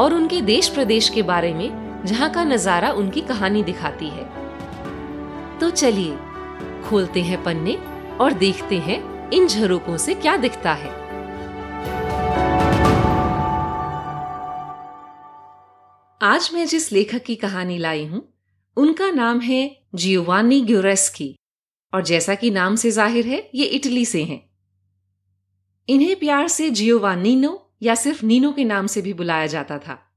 और उनके देश प्रदेश के बारे में, जहाँ का नज़ारा उनकी कहानी दिखाती है। तो चलिए, खोलते हैं पन्ने और देखते हैं इन झरोकों से क्या दिखता है। आज मैं जिस लेखक की कहानी लाई हूँ, उनका नाम है जियोवानी ग्यूरेस्की, और जैसा कि नाम से ज़ाहिर है, ये इटली से हैं। इन्हें प्यार से जियोवानीनो या सिर्फ़ नीनो के नाम से भी बुलाया जाता था।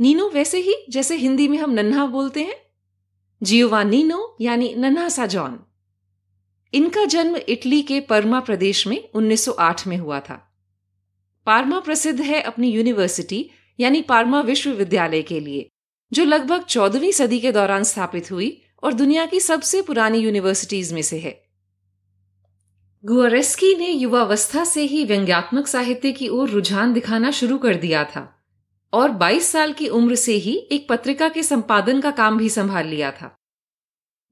नीनो वैसे ही जैसे हिंदी में हम नन्हा बोलते हैं। जियोवानीनो यानी नन्हा सा जॉन। इनका जन्म इटली के परमा प्रदेश में 1908 में हुआ था। पार्मा प्रसिद्ध है अपनी यूनिवर्सिटी यानी पार्मा विश्वविद्यालय के लिए, जो लगभग चौदहवीं सदी के दौरान स्थापित हुई और दुनिया की सबसे पुरानी यूनिवर्सिटीज में से है। गुअरेस्की ने युवावस्था से ही व्यंग्यात्मक साहित्य की ओर रुझान दिखाना शुरू कर दिया था और 22 साल की उम्र से ही एक पत्रिका के संपादन का काम भी संभाल लिया था।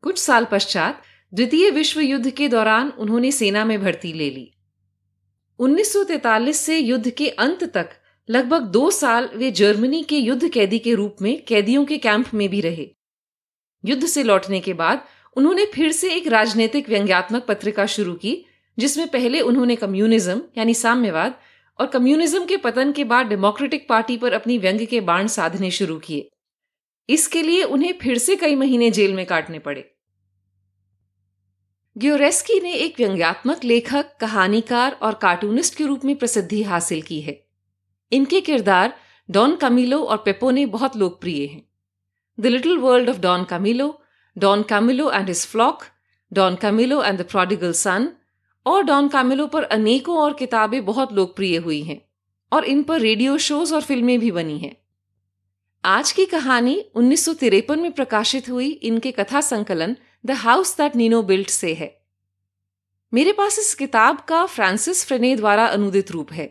कुछ साल पश्चात द्वितीय विश्व युद्ध के दौरान उन्होंने सेना में भर्ती ले ली। 1943 से युद्ध के अंत तक लगभग दो साल वे जर्मनी के युद्ध कैदी के रूप में कैदियों के कैंप में भी रहे। युद्ध से लौटने के बाद उन्होंने फिर से एक राजनीतिक व्यंग्यात्मक पत्रिका शुरू की जिसमें पहले उन्होंने कम्युनिज्म, यानी साम्यवाद, और कम्युनिज्म के पतन के बाद डेमोक्रेटिक पार्टी पर अपनी व्यंग के बाण साधने शुरू किए। इसके लिए उन्हें फिर से कई महीने जेल में काटने पड़े। ग्योरेस्की ने एक व्यंग्यात्मक लेखक, कहानीकार और कार्टूनिस्ट के रूप में प्रसिद्धि हासिल की है। इनके किरदार डॉन कमिलो और पेपोने बहुत लोकप्रिय हैं। The little world of Don Camillo Don Camillo and his flock, Don Camillo and the prodigal son और डॉन कामिलो पर अनेकों और किताबें बहुत लोकप्रिय हुई हैं, और इन पर रेडियो शोज़ और फ़िल्में भी बनी हैं। आज की कहानी उन्नीस सौ तिरपन में प्रकाशित हुई इनके कथा संकलन the house that Nino built से है। मेरे पास इस किताब का फ्रांसिस फ्रेने द्वारा अनुदित रूप है।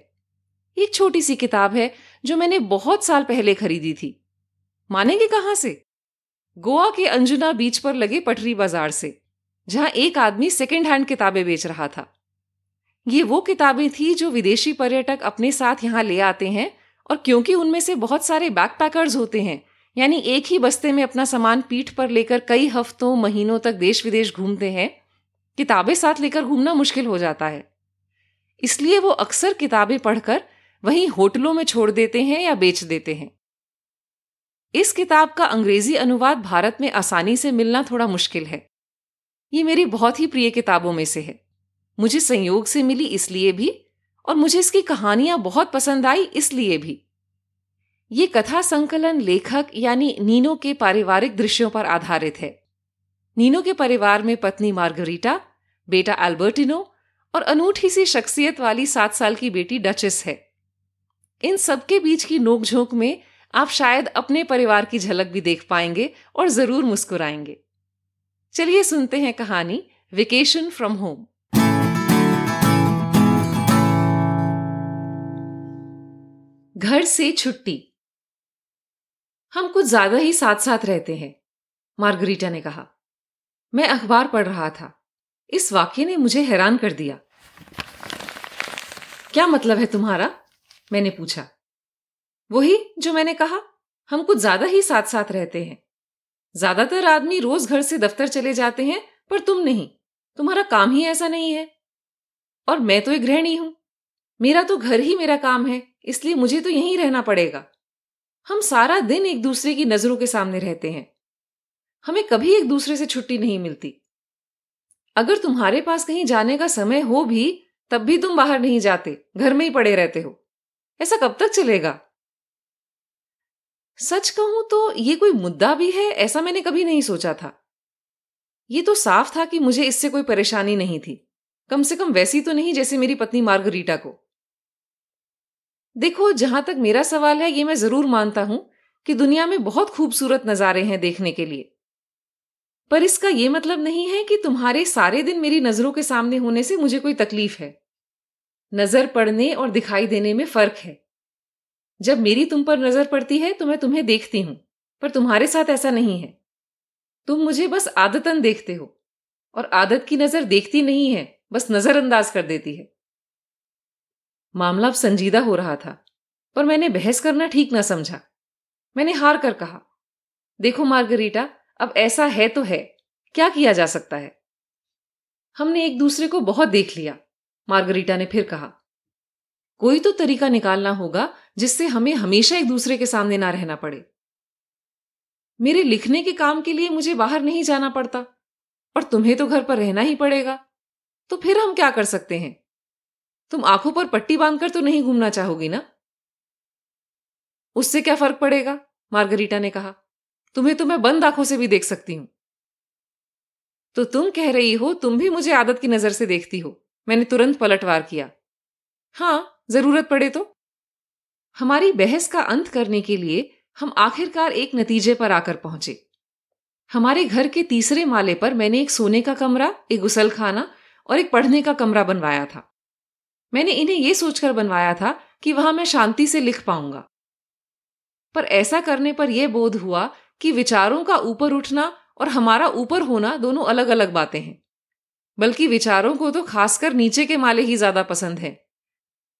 एक छोटी सी किताब है जो मैंने बहुत साल पहले खरीदी थी। मानेंगे कहाँ से? गोवा के अंजुना बीच पर लगे पटरी बाज़ार से। जहाँ एक आदमी सेकेंड हैंड किताबें बेच रहा था। ये वो किताबें थी जो विदेशी पर्यटक अपने साथ यहाँ ले आते हैं और क्योंकि उनमें से बहुत सारे बैकपैकर्स होते हैं, यानी एक ही बस्ते में अपना सामान पीठ पर लेकर कई हफ्तों, महीनों तक देश विदेश घूमते हैं, किताबें साथ लेकर घूमना मुश्किल हो जाता है। इसलिए वो अक्सर किताबें पढ़कर वहीं होटलों में छोड़ देते हैं या बेच देते हैं। इस किताब का अंग्रेज़ी अनुवाद भारत में आसानी से मिलना थोड़ा मुश्किल है। ये मेरी बहुत ही प्रिय किताबों में से है। मुझे संयोग से मिली इसलिए भी और मुझे इसकी कहानियाँ बहुत पसंद आई इसलिए भी। ये कथा संकलन लेखक यानी नीनो के पारिवारिक दृश्यों पर आधारित है। नीनो के परिवार में पत्नी मार्गरीटा, बेटा एल्बर्टिनो और अनूठी सी शख्सियत वाली सात साल की बेटी डचेस है। इन सबके बीच की नोकझोंक में आप शायद अपने परिवार की झलक भी देख पाएँगे और ज़रूर मुस्कुराएँगे। चलिए सुनते हैं कहानी वेकेशन फ्रॉम होम घर से छुट्टी। हम कुछ ज़्यादा ही साथ साथ रहते हैं, मार्गरीटा ने कहा। मैं अखबार पढ़ रहा था। इस वाक्य ने मुझे हैरान कर दिया। क्या मतलब है तुम्हारा? मैंने पूछा। वही जो मैंने कहा, हम कुछ ज़्यादा ही साथ साथ रहते हैं। ज़्यादातर आदमी रोज घर से दफ्तर चले जाते हैं, पर तुम नहीं। तुम्हारा काम ही ऐसा नहीं है। और मैं तो एक गृहिणी हूँ। मेरा तो घर ही मेरा काम है, इसलिए मुझे तो यहीं रहना पड़ेगा। हम सारा दिन एक दूसरे की नज़रों के सामने रहते हैं। हमें कभी एक दूसरे से छुट्टी नहीं मिलती। अगर तुम्हारे पास कहीं जाने का समय हो भी, तब भी तुम बाहर नहीं जाते, घर में ही पड़े रहते हो। ऐसा कब तक चलेगा? सच कहूँ तो ये कोई मुद्दा भी है, ऐसा मैंने कभी नहीं सोचा था। ये तो साफ़ था कि मुझे इससे कोई परेशानी नहीं थी। कम से कम वैसी तो नहीं जैसे मेरी पत्नी मार्गरीटा को। देखो, जहाँ तक मेरा सवाल है, ये मैं ज़रूर मानता हूँ कि दुनिया में बहुत खूबसूरत नजारे हैं देखने के लिए। पर इसका यह मतलब नहीं है कि तुम्हारे सारे दिन मेरी नज़रों के सामने होने से मुझे कोई तकलीफ़ है। नज़र पड़ने और दिखाई देने में फ़र्क है। जब मेरी तुम पर नज़र पड़ती है तो मैं तुम्हें देखती हूँ, पर तुम्हारे साथ ऐसा नहीं है। तुम मुझे बस आदतन देखते हो, और आदत की नज़र देखती नहीं है, बस नजरअंदाज कर देती है। मामला अब संजीदा हो रहा था, पर मैंने बहस करना ठीक ना समझा। मैंने हार कर कहा, देखो मार्गरीटा, अब ऐसा है तो है, क्या किया जा सकता है? हमने एक दूसरे को बहुत देख लिया, मार्गरीटा ने फिर कहा कोई तो तरीका निकालना होगा जिससे हमें हमेशा एक दूसरे के सामने ना रहना पड़े। मेरे लिखने के काम के लिए मुझे बाहर नहीं जाना पड़ता और तुम्हें तो घर पर रहना ही पड़ेगा। तो फिर हम क्या कर सकते हैं? तुम आँखों पर पट्टी बांधकर तो नहीं घूमना चाहोगी ना? उससे क्या फ़र्क पड़ेगा? मार्गरीटा ने कहा। तुम्हें तो मैं बंद आँखों से भी देख सकती हूँ। तो तुम कह रही हो, तुम भी मुझे आदत की नज़र से देखती हो। मैंने तुरंत पलटवार किया। हाँ ज़रूरत पड़े तो? हमारी बहस का अंत करने के लिए हम आखिरकार एक नतीजे पर आकर पहुँचे। हमारे घर के तीसरे माले पर मैंने एक सोने का कमरा, एक गुसल खाना और एक पढ़ने का कमरा बनवाया था। मैंने इन्हें यह सोचकर बनवाया था कि वहाँ मैं शांति से लिख पाऊँगा। पर ऐसा करने पर यह बोध हुआ कि विचारों का ऊपर उठना और हमारा ऊपर होना दोनों अलग अलग बातें हैं। बल्कि विचारों को तो खासकर नीचे के माले ही ज़्यादा पसंद है।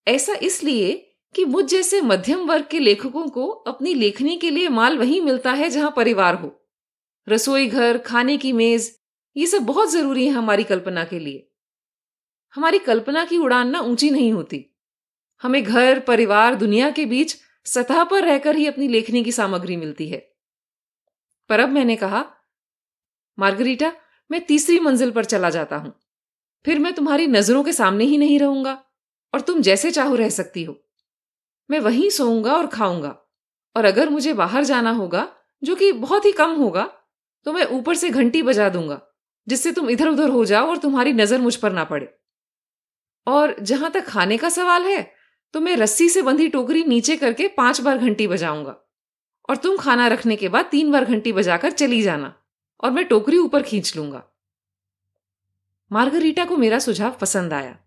ऐसा इसलिए कि मुझ जैसे मध्यम वर्ग के लेखकों को अपनी लेखनी के लिए माल वहीं मिलता है जहाँ परिवार हो। रसोई घर, खाने की मेज, ये सब बहुत ज़रूरी है हमारी कल्पना के लिए। हमारी कल्पना की उड़ान ना ऊँची नहीं होती। हमें घर, परिवार, दुनिया के बीच सतह पर रहकर ही अपनी लेखनी की सामग्री मिलती है। पर अब मैंने कहा, मार्गरीटा, मैं तीसरी मंजिल पर चला जाता हूँ। फिर मैं तुम्हारी नज़रों के सामने ही नहीं रहूँगा। और तुम जैसे चाहो रह सकती हो। मैं वहीं सोऊँगा और खाऊँगा। और अगर मुझे बाहर जाना होगा, जो कि बहुत ही कम होगा तो मैं ऊपर से घंटी बजा दूँगा, जिससे तुम इधर उधर हो जाओ और तुम्हारी नज़र मुझ पर ना पड़े। और जहाँ तक खाने का सवाल है तो मैं रस्सी से बंधी टोकरी नीचे करके पाँच बार घंटी बजाऊँगा। और तुम खाना रखने के बाद तीन बार घंटी बजाकर चली जाना, और मैं टोकरी ऊपर खींच लूँगा। मार्गरीटा को मेरा सुझाव पसंद आया।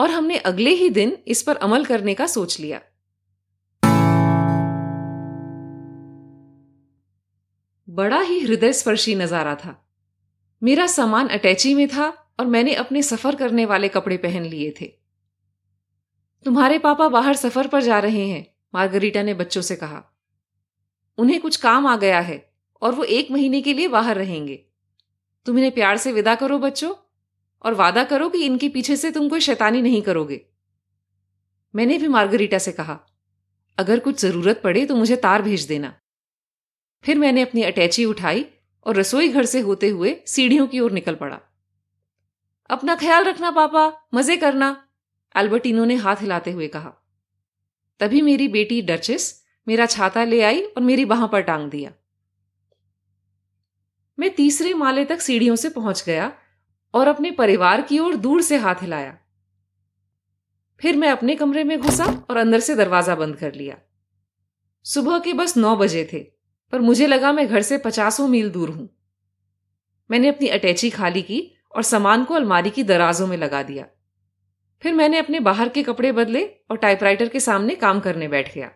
और हमने अगले ही दिन इस पर अमल करने का सोच लिया। बड़ा ही हृदय स्पर्शी नज़ारा था। मेरा सामान अटैची में था और मैंने अपने सफ़र करने वाले कपड़े पहन लिए थे। तुम्हारे पापा बाहर सफ़र पर जा रहे हैं, मार्गरीटा ने बच्चों से कहा। उन्हें कुछ काम आ गया है और वो एक महीने के लिए बाहर रहेंगे। तुम इन्हें प्यार से विदा करो बच्चों। और वादा करो कि इनके पीछे से तुम कोई शैतानी नहीं करोगे। मैंने भी मार्गरीटा से कहा, अगर कुछ ज़रूरत पड़े तो मुझे तार भेज देना। फिर मैंने अपनी अटैची उठाई और रसोई घर से होते हुए सीढ़ियों की ओर निकल पड़ा। अपना ख्याल रखना पापा, मज़े करना एल्बर्टिनो ने हाथ हिलाते हुए कहा। तभी मेरी बेटी डचेस मेरा छाता ले आई और मेरी बाह पर टांग दिया। मैं तीसरे माले तक सीढ़ियों से पहुँच गया और अपने परिवार की ओर दूर से हाथ हिलाया। फिर मैं अपने कमरे में घुसा और अंदर से दरवाज़ा बंद कर लिया। सुबह के बस नौ बजे थे, पर मुझे लगा मैं घर से पचासों मील दूर हूँ। मैंने अपनी अटैची खाली की और सामान को अलमारी की दराजों में लगा दिया। फिर मैंने अपने बाहर के कपड़े बदले और टाइपराइटर के सामने काम करने बैठ गया।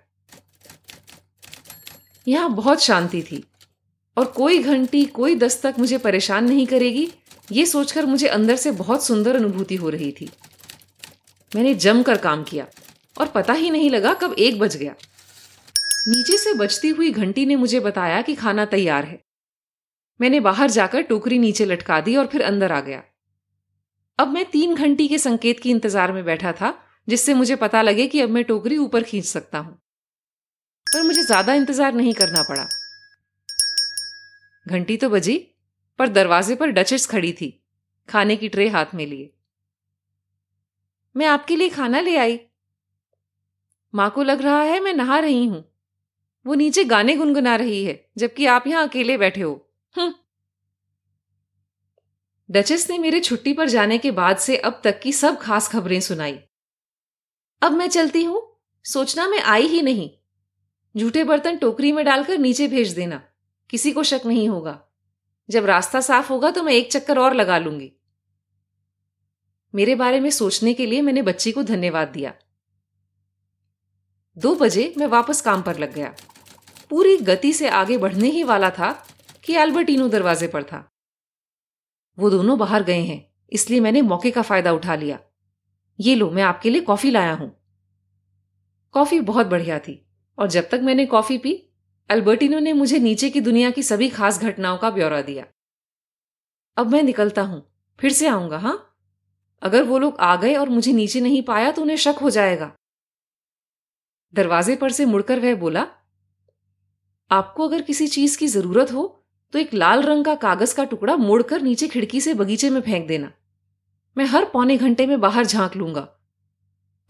यहाँ बहुत शांति थी और कोई घंटी, कोई दस्तक मुझे परेशान नहीं करेगी ये सोचकर मुझे अंदर से बहुत सुंदर अनुभूति हो रही थी। मैंने जमकर काम किया और पता ही नहीं लगा कब एक बज गया। नीचे से बजती हुई घंटी ने मुझे बताया कि खाना तैयार है। मैंने बाहर जाकर टोकरी नीचे लटका दी और फिर अंदर आ गया। अब मैं तीन घंटी के संकेत की इंतज़ार में बैठा था, जिससे मुझे पता लगे कि अब मैं टोकरी ऊपर खींच सकता हूँ। पर मुझे ज़्यादा इंतज़ार नहीं करना पड़ा। घंटी तो बजी। पर दरवाजे पर डचेस खड़ी थी, खाने की ट्रे हाथ में लिए। मैं आपके लिए खाना ले आई। माँ को लग रहा है मैं नहा रही हूँ। वो नीचे गाने गुनगुना रही है, जबकि आप यहाँ अकेले बैठे हो। हम्म। डचेस ने मेरे छुट्टी पर जाने के बाद से अब तक की सब खास खबरें सुनाई। अब मैं चलती हूँ। सोचना मैं आई ही नहीं। झूठे बर्तन टोकरी में डालकर नीचे भेज देना। किसी को शक नहीं होगा। जब रास्ता साफ़ होगा तो मैं एक चक्कर और लगा लूँगी। मेरे बारे में सोचने के लिए मैंने बच्ची को धन्यवाद दिया। दो बजे मैं वापस काम पर लग गया। पूरी गति से आगे बढ़ने ही वाला था कि एल्बर्टिनो दरवाजे पर था। वो दोनों बाहर गए हैं, इसलिए मैंने मौके का फ़ायदा उठा लिया। ये लो, मैं आपके लिए कॉफ़ी लाया हूँ। कॉफ़ी बहुत बढ़िया थी, और जब तक मैंने कॉफ़ी पी अल्बर्टिनो ने मुझे नीचे की दुनिया की सभी खास घटनाओं का ब्यौरा दिया। अब मैं निकलता हूँ, फिर से आऊँगा, हाँ? अगर वो लोग आ गए और मुझे नीचे नहीं पाया तो उन्हें शक हो जाएगा। दरवाजे पर से मुड़कर वह बोला, आपको अगर किसी चीज़ की ज़रूरत हो तो एक लाल रंग का कागज़ का टुकड़ा मोड़कर नीचे खिड़की से बगीचे में फेंक देना। मैं हर पौने घंटे में बाहर झाँक लूँगा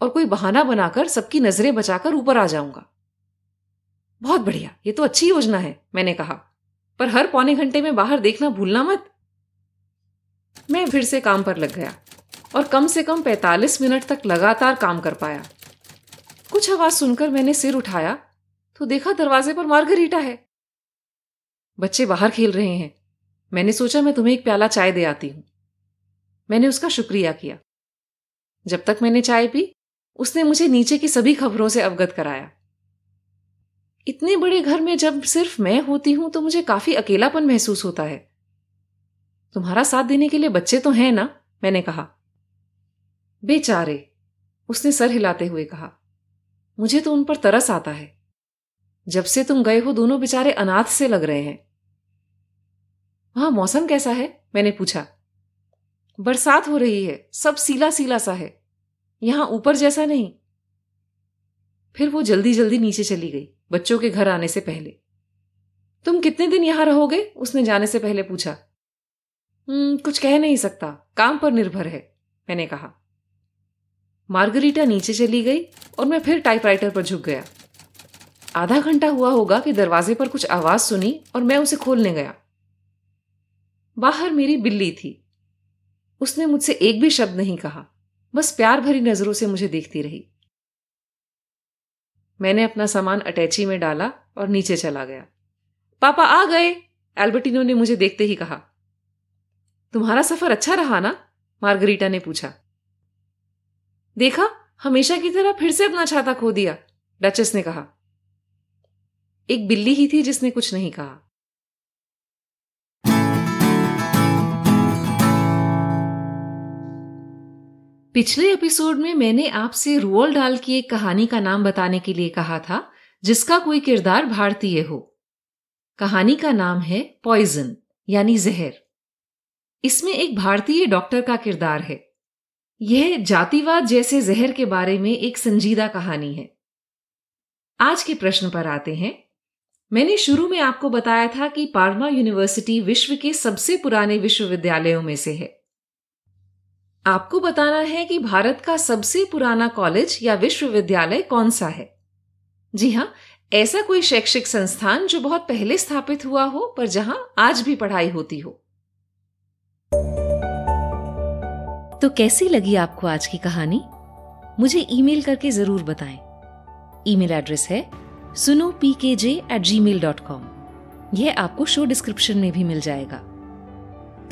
और कोई बहाना बनाकर सबकी नज़रें बचाकर ऊपर आ जाऊँगा। बहुत बढ़िया, ये तो अच्छी योजना है, मैंने कहा। पर हर पौने घंटे में बाहर देखना भूलना मत। मैं फिर से काम पर लग गया और कम से कम 45 मिनट तक लगातार काम कर पाया। कुछ आवाज़ सुनकर मैंने सिर उठाया तो देखा दरवाजे पर मार्गरीटा है। बच्चे बाहर खेल रहे हैं। मैंने सोचा मैं तुम्हें एक प्याला चाय दे आती हूँ। मैंने उसका शुक्रिया किया। जब तक मैंने चाय पी, उसने मुझे नीचे की सभी खबरों से अवगत कराया। इतने बड़े घर में जब सिर्फ़ मैं होती हूँ तो मुझे काफ़ी अकेलापन महसूस होता है। तुम्हारा साथ देने के लिए बच्चे तो हैं ना? मैंने कहा। बेचारे, उसने सर हिलाते हुए कहा। मुझे तो उन पर तरस आता है। जब से तुम गए हो, दोनों बेचारे अनाथ से लग रहे हैं। वहाँ मौसम कैसा है? मैंने पूछा। बरसात हो रही है। सब सीला सीला सा है। यहाँ ऊपर जैसा नहीं। फिर वो जल्दी जल्दी नीचे चली गई, बच्चों के घर आने से पहले। तुम कितने दिन यहाँ रहोगे? उसने जाने से पहले पूछा। हम्म कुछ कह नहीं सकता, काम पर निर्भर है, मैंने कहा। मार्गरीटा नीचे चली गई और मैं फिर टाइपराइटर पर झुक गया। आधा घंटा हुआ होगा कि दरवाजे पर कुछ आवाज़ सुनी और मैं उसे खोलने गया। बाहर मेरी बिल्ली थी। उसने मुझसे एक भी शब्द नहीं कहा, बस प्यार भरी नज़रों से मुझे देखती रही। मैंने अपना सामान अटैची में डाला और नीचे चला गया। पापा आ गए। एल्बर्टिनो ने मुझे देखते ही कहा, तुम्हारा सफ़र अच्छा रहा ना? मार्गरीटा ने पूछा। देखा, हमेशा की तरह फिर से अपना छाता खो दिया, डचेस ने कहा। एक बिल्ली ही थी जिसने कुछ नहीं कहा। पिछले एपिसोड में मैंने आपसे रोअल डाल की एक कहानी का नाम बताने के लिए कहा था, जिसका कोई किरदार भारतीय हो। कहानी का नाम है पॉइजन यानी जहर। इसमें एक भारतीय डॉक्टर का किरदार है। यह जातिवाद जैसे जहर के बारे में एक संजीदा कहानी है। आज के प्रश्न पर आते हैं। मैंने शुरू में आपको बताया था कि पार्मा यूनिवर्सिटी विश्व के सबसे पुराने विश्वविद्यालयों में से है। आपको बताना है कि भारत का सबसे पुराना कॉलेज या विश्वविद्यालय कौन सा है? जी हाँ, ऐसा कोई शैक्षिक संस्थान जो बहुत पहले स्थापित हुआ हो, पर जहाँ आज भी पढ़ाई होती हो। तो कैसी लगी आपको आज की कहानी? मुझे ईमेल करके ज़रूर बताएँ। ईमेल एड्रेस है सुनो P K J at gmail dot com यह आपको शो डिस्क्रिप्शन में भी मिल जाएगा।